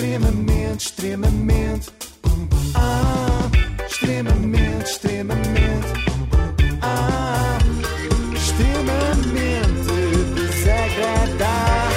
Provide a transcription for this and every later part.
Extremamente, extremamente. Ah, extremamente, extremamente. Ah, extremamente desagradável.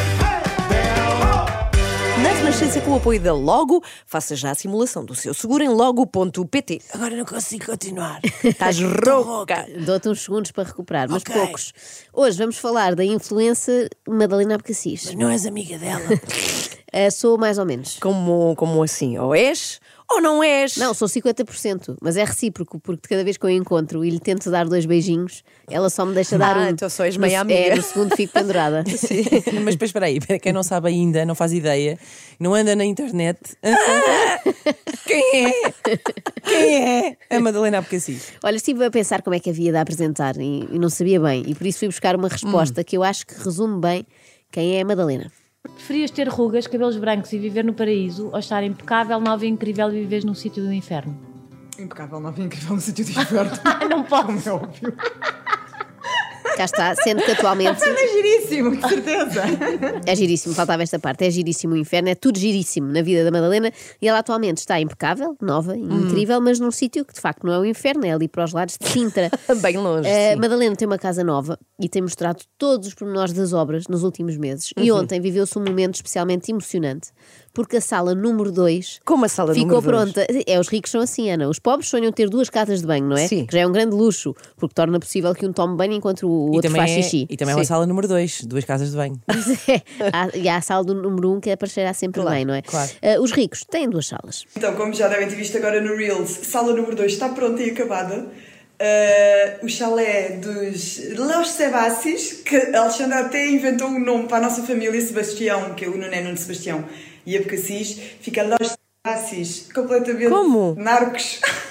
Na Renascença, com o apoio da Logo, faça já a simulação do seu seguro em logo.pt. Agora não consigo continuar. Estás rouca. Dou-te uns segundos para recuperar, mas Ok. poucos. Hoje vamos falar da influencer Madalena Abcacis. Mas não és amiga dela. Eh, sou mais ou menos. Como, como assim? Ou és ou não és? Não, sou 50%, mas é recíproco, porque cada vez que eu encontro e lhe tento dar dois beijinhos, ela só me deixa dar Ah, um. então só és No- meia amiga. É, no segundo fico pendurada. Sim, Mas depois espera aí, para quem não sabe ainda, não faz ideia, não anda na internet. Ah, quem é? Quem é? A Madalena Abcacis. Olha, estive a pensar como é que havia de apresentar e, e não sabia bem, e por isso fui buscar uma Hum. resposta que eu acho que resume bem quem é a Madalena. Preferias ter rugas, cabelos brancos e viver no paraíso ou estar impecável, nova e incrível e viveres num sítio do inferno? Impecável, nova e incrível no sítio de inferno. Não posso. Como é óbvio. Cá está, sendo que atualmente É giríssimo, de certeza. é giríssimo, faltava esta parte, é giríssimo o inferno, é tudo giríssimo na vida da Madalena e ela atualmente está impecável, nova e Hum. incrível, mas num sítio que de facto não é o inferno, é ali para os lados de Sintra. Bem longe. Sim. Madalena tem uma casa nova e tem mostrado todos os pormenores das obras nos últimos meses. E Uhum. ontem viveu-se um momento especialmente emocionante, porque a sala número 2 Como a sala ficou número dois? pronta. É, os ricos são assim, Ana. Os pobres sonham ter duas casas de banho, não é? Sim. Que já é um grande luxo, porque torna possível que um tome banho enquanto o outro faz é, xixi. e também é uma Sim. sala número 2, duas casas de banho. Há- e há a sala do número 1 um que aparecerá sempre Claro, bem, não é? claro. Ah, os ricos têm duas salas. Então, como já devem ter visto agora no Reels, sala número 2 está pronta e acabada. Uh, o chalé dos Los Sebassis, que a Alexandra até inventou um nome para a nossa família, Sebastião, que é o é Nuno Sebastião, e a Cassis, fica Los Sebassis, completamente Como? narcos.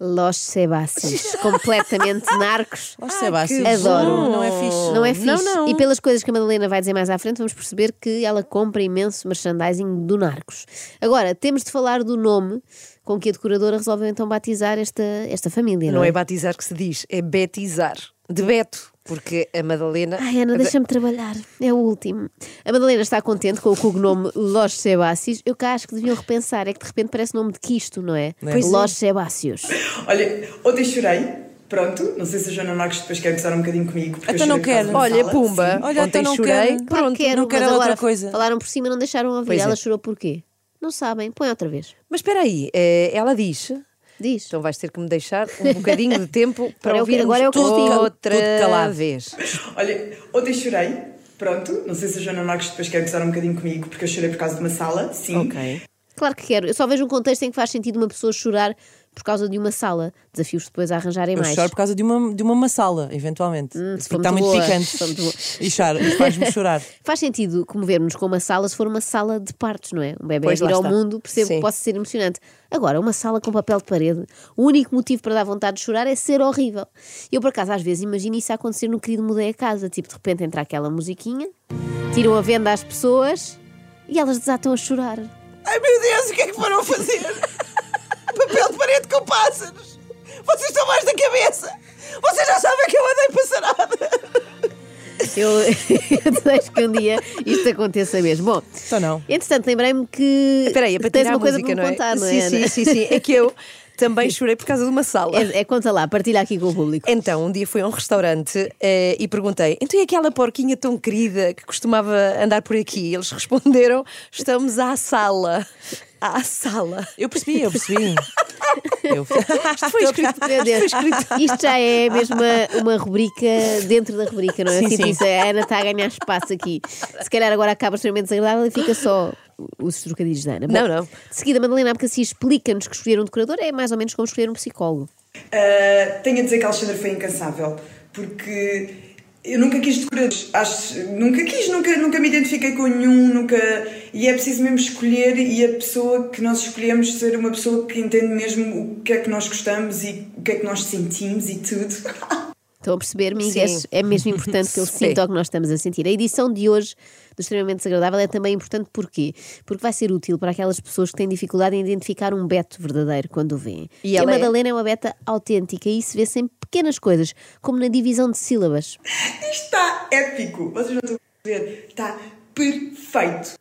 Los Sebastis, completamente narcos. Os Sebastião. Adoro. Não é fixe. Não é fixe. Não, não. E pelas coisas que a Madalena vai dizer mais à frente, vamos perceber que ela compra imenso merchandising do Narcos. Agora, temos de falar do nome com que a decoradora resolveu então batizar esta, esta família. Não, Não é batizar que se diz, é betizar. De Beto, porque a Madalena. Ai, Ana, deixa-me trabalhar. É o último. A Madalena está contente com o cognome Los Sebácios. Eu cá acho que deviam repensar. É que de repente parece nome de quisto, não é? Pois é. Los Sebácios. Olha, ontem chorei, pronto, não sei se a Joana Marcos depois quer gozar um bocadinho comigo, porque Então eu não por causa quero. Olha, sala, pumba. sim. Olha, Ontem então não chorei. quero. Pronto, que quero, não quero outra agora coisa. Falaram por cima não deixaram ouvir. Pois é. Ela chorou porquê? Não sabem. Põe outra vez. Mas espera aí, eh, ela diz. Diz. Então vais ter que me deixar um bocadinho de tempo para Para ouvir agora é o castigo. outra Tudo calado. vez. Olha, ontem chorei, pronto, não sei se a Joana Marcos depois quer gozar um bocadinho comigo, porque eu chorei por causa de uma sala, sim. Ok. Claro que quero. Eu só vejo um contexto em que faz sentido uma pessoa chorar por causa de uma sala. Desafios depois a arranjarem Eu mais. choro por causa de uma, de uma maçala, eventualmente. Hum, porque está muito picante. muito. E faz-me chorar. Faz sentido comover-nos com uma sala se for uma sala de partos, não é? Um bebê Pois, a vir ao mundo, percebo Sim. que possa ser emocionante. Agora, uma sala com papel de parede, o único motivo para dar vontade de chorar é ser horrível. Eu, por acaso, às vezes imagino isso a acontecer no querido Mudei a Casa. Tipo, de repente entra aquela musiquinha, tiram a venda às pessoas e elas desatam a chorar. Ai meu Deus, o que é que foram fazer? Papel de parede com pássaros! Vocês estão mais da cabeça! Vocês já sabem que eu andei passarada! Eu, eu desejo que um dia isto aconteça mesmo. Bom, Só não. entretanto, lembrei-me que Espera aí, é para tens uma a coisa música, para me não é? contar, não é? sim, Ana? sim, sim, sim. É que eu também chorei por causa de uma sala. É, é, conta lá, partilha aqui com o público. Então, um dia fui a um restaurante eh, e perguntei: então e aquela porquinha tão querida que costumava andar por aqui? E eles responderam: estamos à sala. À sala. Eu percebi, eu percebi. eu... Isto foi escrito. Meu Deus, isto já é mesmo uma, uma rubrica dentro da rubrica, não é? Sim, Assim, sim. a Ana está a ganhar espaço aqui. Se calhar agora acaba extremamente desagradável e fica só os trocadilhos da Ana. Bom, Não, não. De seguida, Madalena Abcaci explica-nos que escolher um decorador é mais ou menos como escolher um psicólogo. Uh, tenho a dizer que a Alexandra foi incansável, porque eu nunca quis decoradores, acho, nunca quis, nunca, nunca me identifiquei com nenhum, nunca. E é preciso mesmo escolher e a pessoa que nós escolhemos ser uma pessoa que entende mesmo o que é que nós gostamos e o que é que nós sentimos e tudo. Estão a perceber, amigas? Sim. É mesmo importante que ele sinta o que nós estamos a sentir. A edição de hoje do Extremamente Desagradável é também importante porquê? Porque vai ser útil para aquelas pessoas que têm dificuldade em identificar um Beto verdadeiro quando o veem. E E, a é? Madalena é uma Beta autêntica e isso vê-se em pequenas coisas, como na divisão de sílabas. Isto está épico, vocês não estão a ver, está perfeito.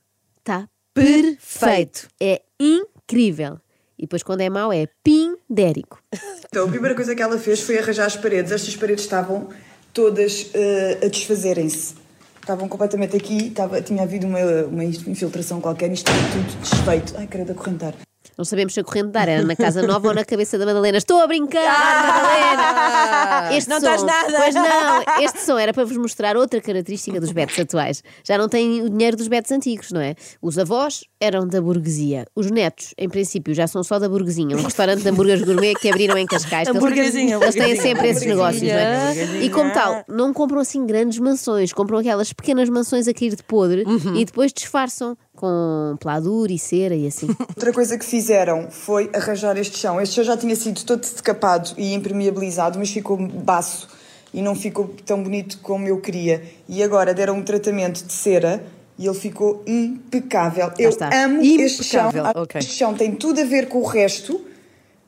Tá Perfeito. É incrível. E depois, quando é mau, é pindérico. Então, a primeira coisa que ela fez foi arranjar as paredes. Estas paredes estavam todas eh, a desfazerem-se. Estavam completamente aqui, estava, tinha havido uma, uma infiltração qualquer e estava tudo desfeito. Ai, queria acorrentar. Não sabemos se a corrente de ar era na casa nova ou na cabeça da Madalena. Estou a brincar, Madalena! Este Não som, estás nada. Pois não, este som era para vos mostrar outra característica dos betos atuais. Já não têm o dinheiro dos betos antigos, não é? Os avós eram da burguesia. Os netos, em princípio, já são só da burguesinha. Um restaurante de hambúrgueres gourmet que abriram em Cascais. Eles- Hamburguesinha, Eles têm sempre esses negócios, não é? E como tal, não compram assim grandes mansões, compram aquelas pequenas mansões a cair de podre e depois disfarçam com pladur e cera e assim. Outra coisa que fizeram foi arranjar este chão. Este chão já tinha sido todo decapado e impermeabilizado, mas ficou baço e não ficou tão bonito como eu queria. E agora deram um tratamento de cera e ele ficou impecável. eu está. amo este chão. Impecável, Acho que ok. Este chão tem tudo a ver com o resto.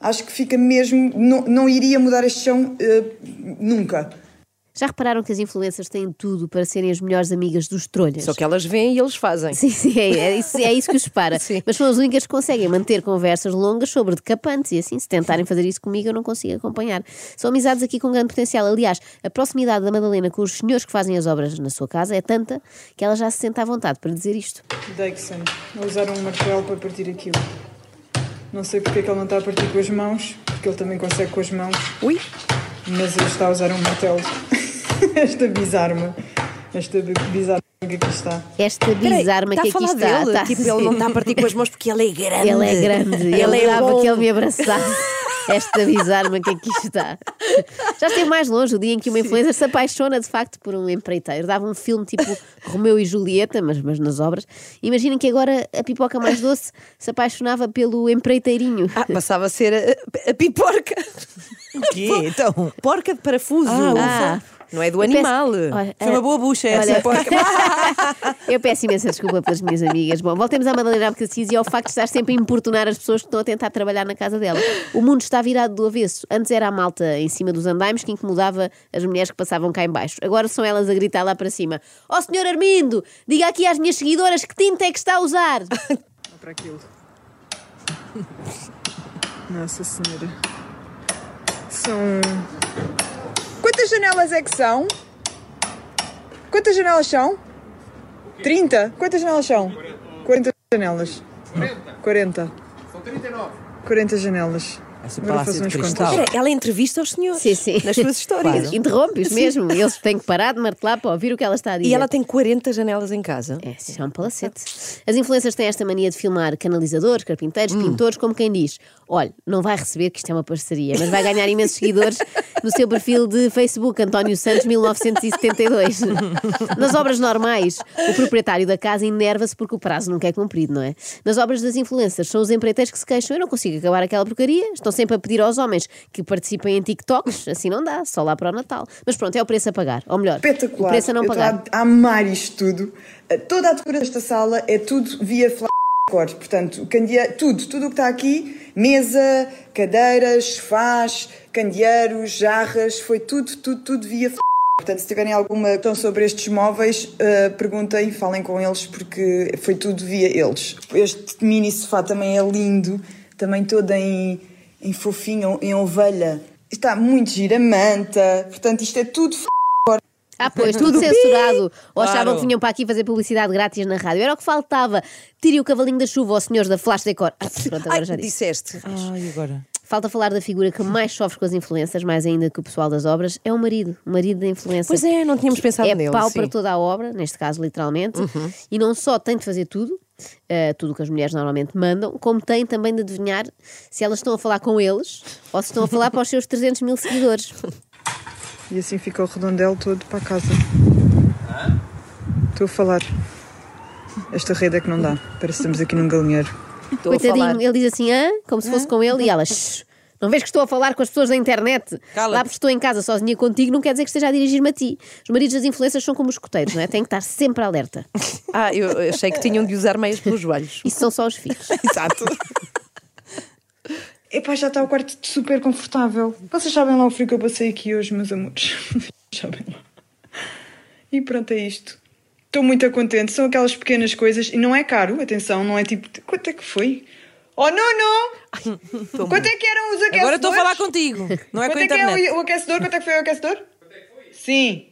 Acho que fica mesmo. Não, não iria mudar este chão eh, nunca. Já repararam que as influências têm tudo para serem as melhores amigas dos trolhas? Só que elas vêm e eles fazem. Sim, sim, é, é isso, é isso que os separa. Sim. Mas são as únicas que conseguem manter conversas longas sobre decapantes e assim, se tentarem fazer isso comigo, eu não consigo acompanhar. São amizades aqui com grande potencial. Aliás, a proximidade da Madalena com os senhores que fazem as obras na sua casa é tanta que ela já se sente à vontade para dizer isto. Dixon, a usar um martelo para partir aquilo. Não sei porque é que ele não está a partir com as mãos, porque ele também consegue com as mãos, Ui, mas ele está a usar um martelo. Esta bizarma, esta bi- bizarma que aqui está. Esta peraí, bizarma está que a aqui está. dele. está- tipo, ele não está a partir com as mãos porque ele é grande. Ele é grande. Ele, Ele é bom. que ele me abraçasse. Esta bizarma que aqui está. Já esteve mais longe o dia em que uma influencer se apaixona de facto por um empreiteiro. Dava um filme tipo Romeu e Julieta, mas, mas nas obras. Imaginem que agora a pipoca mais doce se apaixonava pelo empreiteirinho. Ah, passava a ser a, a piporca. O quê? Então, Porca de parafuso. Ah. Não é do Eu peço- animal. Olha, foi uma boa bucha essa. Olha, porca. Eu peço imensa desculpa pelas minhas amigas. Bom, voltemos à Madalena Abcacis e ao facto de estar sempre a importunar as pessoas que estão a tentar trabalhar na casa dela. O mundo está virado do avesso. Antes era a malta em cima dos andaimes que incomodava as mulheres que passavam cá em baixo. Agora são elas a gritar lá para cima: Ó senhor Armindo, diga aqui às minhas seguidoras que tinta é que está a usar. Olha para aquilo. Nossa Senhora. São. Quantas janelas é que são? Quantas janelas são? 30? Quantas janelas são? 40 janelas. 40. São 39. 40 janelas. Agora palácio de cristal. Espera, ela entrevista os senhores Sim, sim. nas suas histórias. Interrompe-os mesmo. Eles têm que parar de martelar para ouvir o que ela está a dizer. E ela tem 40 janelas em casa. É, isso é um palacete. As influências têm esta mania de filmar canalizadores, carpinteiros, pintores, como quem diz: olha, não vai receber que isto é uma parceria, mas vai ganhar imensos seguidores no seu perfil de Facebook, António Santos 1972. Nas obras normais, o proprietário da casa enerva-se porque o prazo nunca é cumprido, não é? Nas obras das influências, são os empreiteiros que se queixam: eu não consigo acabar aquela porcaria, estão sempre a pedir aos homens que participem em TikToks, assim não dá, só lá para o Natal. Mas pronto, é o preço a pagar, ou melhor, Espetacular. o preço a não eu pagar. a amar isto tudo. Eh, Toda a decoração desta sala é tudo via flash cores. Portanto, candeeiro, tudo, tudo o que está aqui, mesa, cadeiras, sofás, candeeiros, jarras, foi tudo, tudo, tudo via flash. Portanto, se tiverem alguma questão sobre estes móveis, eh, perguntem, falem com eles, porque foi tudo via eles. Este mini sofá também é lindo, também todo em, em fofinho, em ovelha. Está muito gira, manta, portanto, isto é tudo f... Ah, pois, tudo censurado. Ou achavam Claro. que vinham para aqui fazer publicidade grátis na rádio. Era o que faltava. Tire o cavalinho da chuva aos senhores da Flash Decor. Ah, pronto, agora Ai, já disse. disseste. Ai, agora. Falta falar da figura que mais sofre com as influências, mais ainda que o pessoal das obras, é o marido. O marido da influência. Pois é, não tínhamos pensado é nele, pau sim. para toda a obra, neste caso literalmente, e não só tem de fazer tudo, eh, tudo o que as mulheres normalmente mandam, como tem também de adivinhar se elas estão a falar com eles ou se estão a falar para os seus 300 mil seguidores. E assim fica o redondel todo para a casa. Estou a falar. Esta rede é que não dá. Parece que estamos aqui num galinheiro. Estou a Coitadinho, falar. ele diz assim, hã? Como se fosse com ele, e ela, "Shh, não vês que estou a falar com as pessoas da internet? Lá porque estou em casa sozinha contigo, não quer dizer que esteja a dirigir-me a ti. Os maridos das influências são como os escoteiros, não é? Têm que estar sempre alerta. Ah, eu eu achei que tinham de usar meias pelos joelhos. Isso são só os filhos. Exato. Epá, já está o quarto super confortável. Vocês sabem lá o frio que eu passei aqui hoje, meus amores. sabem lá. E pronto, é isto. Estou muito contente. São aquelas pequenas coisas e não é caro, atenção, não é tipo. Quanto é que foi? Oh, não, não! Quanto é que eram os aquecedores? Agora estou a falar contigo, não é Quanto com a é que é internet. o, o aquecedor? Quanto é que foi o aquecedor? Sim.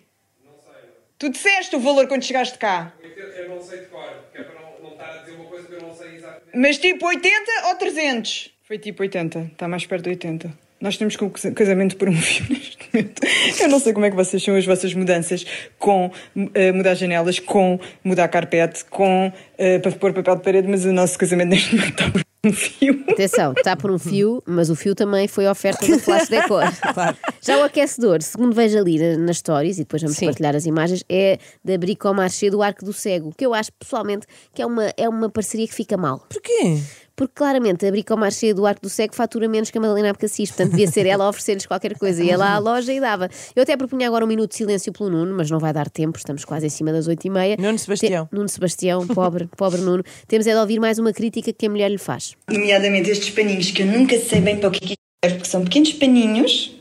Tu disseste o valor quando chegaste cá. Eu não sei de cor, que é para não, não estar a dizer uma coisa que eu não sei exatamente. Mas tipo 80 ou 300? Foi tipo 80, está mais perto de 80. Nós temos com casamento por um fio neste momento. Eu não sei como é que vocês são as vossas mudanças com eh, mudar janelas, com mudar carpete, com eh, para pôr papel de parede, mas o nosso casamento neste momento está por um fio. Atenção, está por um fio, mas o fio também foi oferta da Flash Decor. Já o aquecedor, segundo vejo ali na- nas stories, e depois vamos Sim. partilhar as imagens, é da Bricomarché do Arco do Cego, que eu acho pessoalmente que é uma, é uma parceria que fica mal. Porquê? Porque claramente a Bricomarché do Arco do Cego fatura menos que a Madalena Abcacis, portanto devia ser ela a oferecer-lhes qualquer coisa. Ia lá à loja e dava. Eu até propunha agora um minuto de silêncio pelo Nuno, mas não vai dar tempo, estamos quase em cima das oito e meia. Nuno Sebastião. Te- Nuno Sebastião, pobre, pobre Nuno. Temos é de ouvir mais uma crítica que a mulher lhe faz. Nomeadamente estes paninhos que eu nunca sei bem para o que é que serve, porque são pequenos paninhos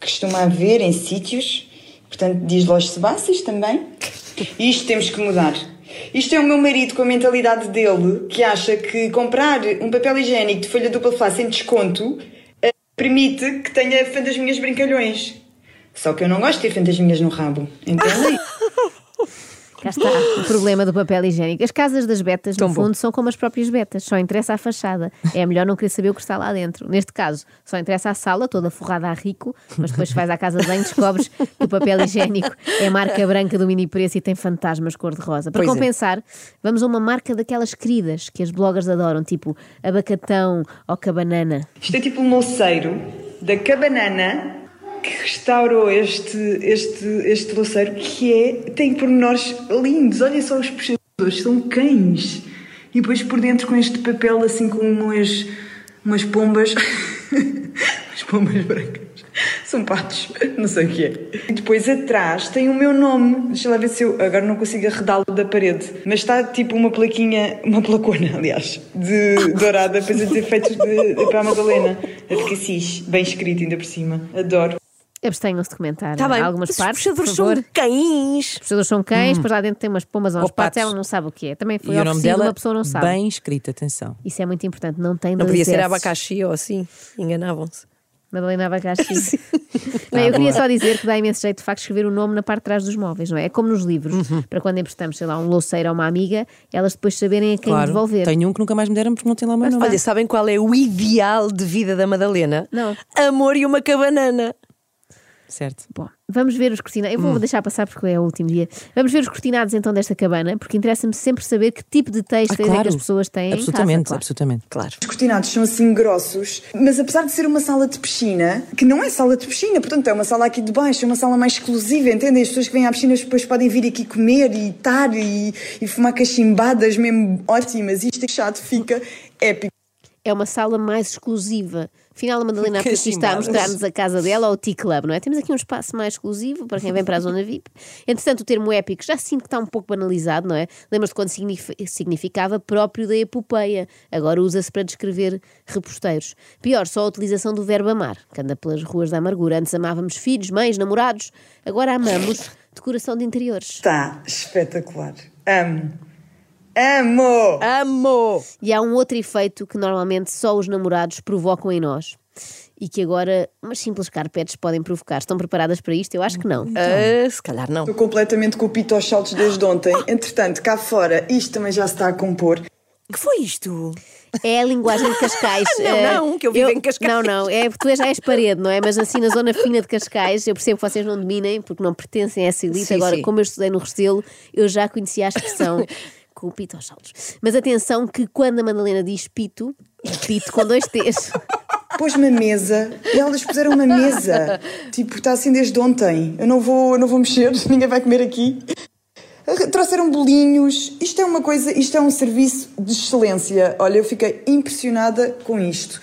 que costuma haver em sítios, portanto, diz lojas sebáceos também. E isto temos que mudar. Isto é o meu marido com a mentalidade dele, que acha que comprar um papel higiênico de folha dupla face sem desconto eh, permite que tenha fantasminhas brincalhões. Só que eu não gosto de ter fantasminhas no rabo. Entendem? Cá está o problema do papel higiênico. As casas das betas, no fundo, são como as próprias betas, só interessa a fachada. É melhor não querer saber o que está lá dentro. Neste caso, só interessa a sala, toda forrada a rico, mas depois vais à casa de banho e descobres que o papel higiênico é marca branca do mini preço e tem fantasmas cor-de-rosa. Para Pois é. compensar, vamos a uma marca daquelas queridas que as bloggers adoram, tipo abacatão ou cabanana. Isto é tipo um louceiro da Cabanana que restaurou este, este, este louceiro que é, tem pormenores lindos. Olha só os puxadores, são cães. E depois por dentro com este papel assim com umas, umas pombas. umas pombas brancas. São patos, não sei o que é. E depois atrás tem o meu nome. Deixa lá ver se eu agora não consigo arredá-lo da parede. Mas está tipo uma plaquinha, uma placona, aliás, de dourada, depois a dizer feitos de, de, para a Madalena. É de cassis, bem escrito ainda por cima. Adoro. Abstenham-se de comentar Tá bem, algumas os partes, por puxadores são cães. Os puxadores são cães, depois lá dentro tem umas pombas ou uns Ou patos, patos. ela não sabe o que é. Também foi E o nome dela, uma pessoa não sabe. bem escrito, atenção. Isso é muito importante, não tem Não podia ser abacaxi ou assim. Enganavam-se. Madalena Abacaxi. Não, eu queria só dizer que dá imenso jeito de facto escrever o nome na parte de trás dos móveis, não é? É como nos livros, Uhum. para quando emprestamos, sei lá, um louceiro a uma amiga, elas depois saberem a quem Claro. devolver. Tenho um que nunca mais me deram porque não tem lá o meu nome. Olha, sabem qual é o ideal de vida da Madalena? Não. Amor e uma cabanana. Certo. Bom, vamos ver os cortinados. Eu Hum. vou deixar passar porque é o último dia. Vamos ver os cortinados então desta cabana, porque interessa-me sempre saber que tipo de texto Ah, é que claro. as pessoas têm. Absolutamente, em casa, claro. absolutamente. Claro. Os cortinados são assim grossos, mas apesar de ser uma sala de piscina, que não é sala de piscina, portanto é uma sala aqui de baixo, é uma sala mais exclusiva, entendem? As pessoas que vêm à piscina depois podem vir aqui comer e estar e, e fumar cachimbadas mesmo ótimas. Isto é chato, fica épico. É uma sala mais exclusiva. Afinal, a Madalena aqui está a Cachimbadas. mostrar-nos a casa dela ou o Tea Club, não é? Temos aqui um espaço mais exclusivo para quem vem para a zona VIP. Entretanto, o termo épico já sinto que está um pouco banalizado, não é? Lembras-te quando signif- significava próprio da epopeia. Agora usa-se para descrever reposteiros. Pior, só a utilização do verbo amar, que anda pelas ruas da amargura. Antes amávamos filhos, mães, namorados. Agora amamos decoração de interiores. Está espetacular. Amo. Amo! Amo! E há um outro efeito que normalmente só os namorados provocam em nós. E que agora umas simples carpetes podem provocar. Estão preparadas para isto? Eu acho que não. Ah, se calhar não. Estou completamente com o pito aos saltos desde ontem. Entretanto, cá fora, isto também já se está a compor. que foi isto? É a linguagem de Cascais. Não, Eh, não, que eu vivo em Cascais. Não, não, é porque tu já és parede, não é? Mas assim na zona fina de Cascais, eu percebo que vocês não dominem porque não pertencem a essa elite. Sim, Agora, sim. como eu estudei no Restelo, eu já conhecia a expressão com o pito aos saltos. Mas atenção que quando a Madalena diz pito, é pito com dois T's. Pôs-me a mesa e elas puseram uma mesa. Tipo, está assim desde ontem. Eu não vou, eu não vou mexer, ninguém vai comer aqui. Trouxeram bolinhos. Isto é uma coisa, isto é um serviço de excelência. Olha, eu fiquei impressionada com isto.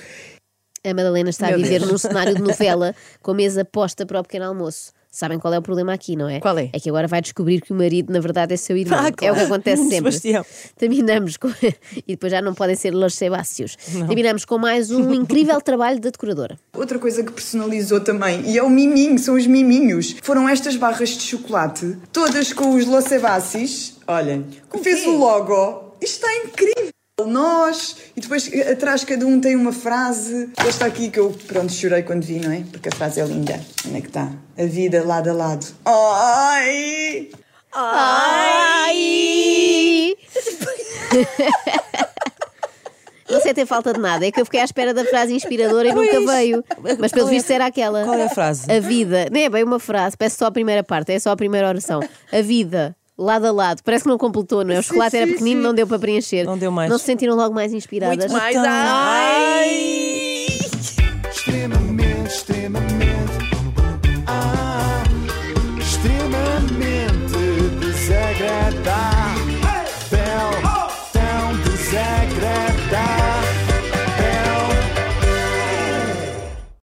A Madalena está a Meu viver Deus. num cenário de novela com a mesa posta para o pequeno almoço. Sabem qual é o problema aqui, não é? Qual é? É que agora vai descobrir que o marido, na verdade, é seu irmão. Ah, É o claro. que acontece sempre. Sebastião. Terminamos com. e depois já não podem ser Los Sebástios. Terminamos com mais um incrível trabalho da decoradora. Outra coisa que personalizou também, e é o miminho, são os miminhos. Foram estas barras de chocolate, todas com os Los Evassis. Olhem, que fez o logo. Isto está incrível. Nós, e depois atrás cada um tem uma frase. Esta aqui que eu, pronto, chorei quando vi, não é? Porque a frase é linda. Onde é que está? A vida lado a lado. Ai! Ai! Não sei ter falta de nada, é que eu fiquei à espera da frase inspiradora e nunca Pois. veio. Mas pelo é- visto era aquela. qual é a frase? A vida, não é bem uma frase, peço só a primeira parte, é só a primeira oração. A vida, lado a lado, parece que não completou, não é? O chocolate era sim, pequenino, sim. não deu para preencher. Não deu mais. Não se sentiram logo mais inspiradas? Muito mais. Então, Ai!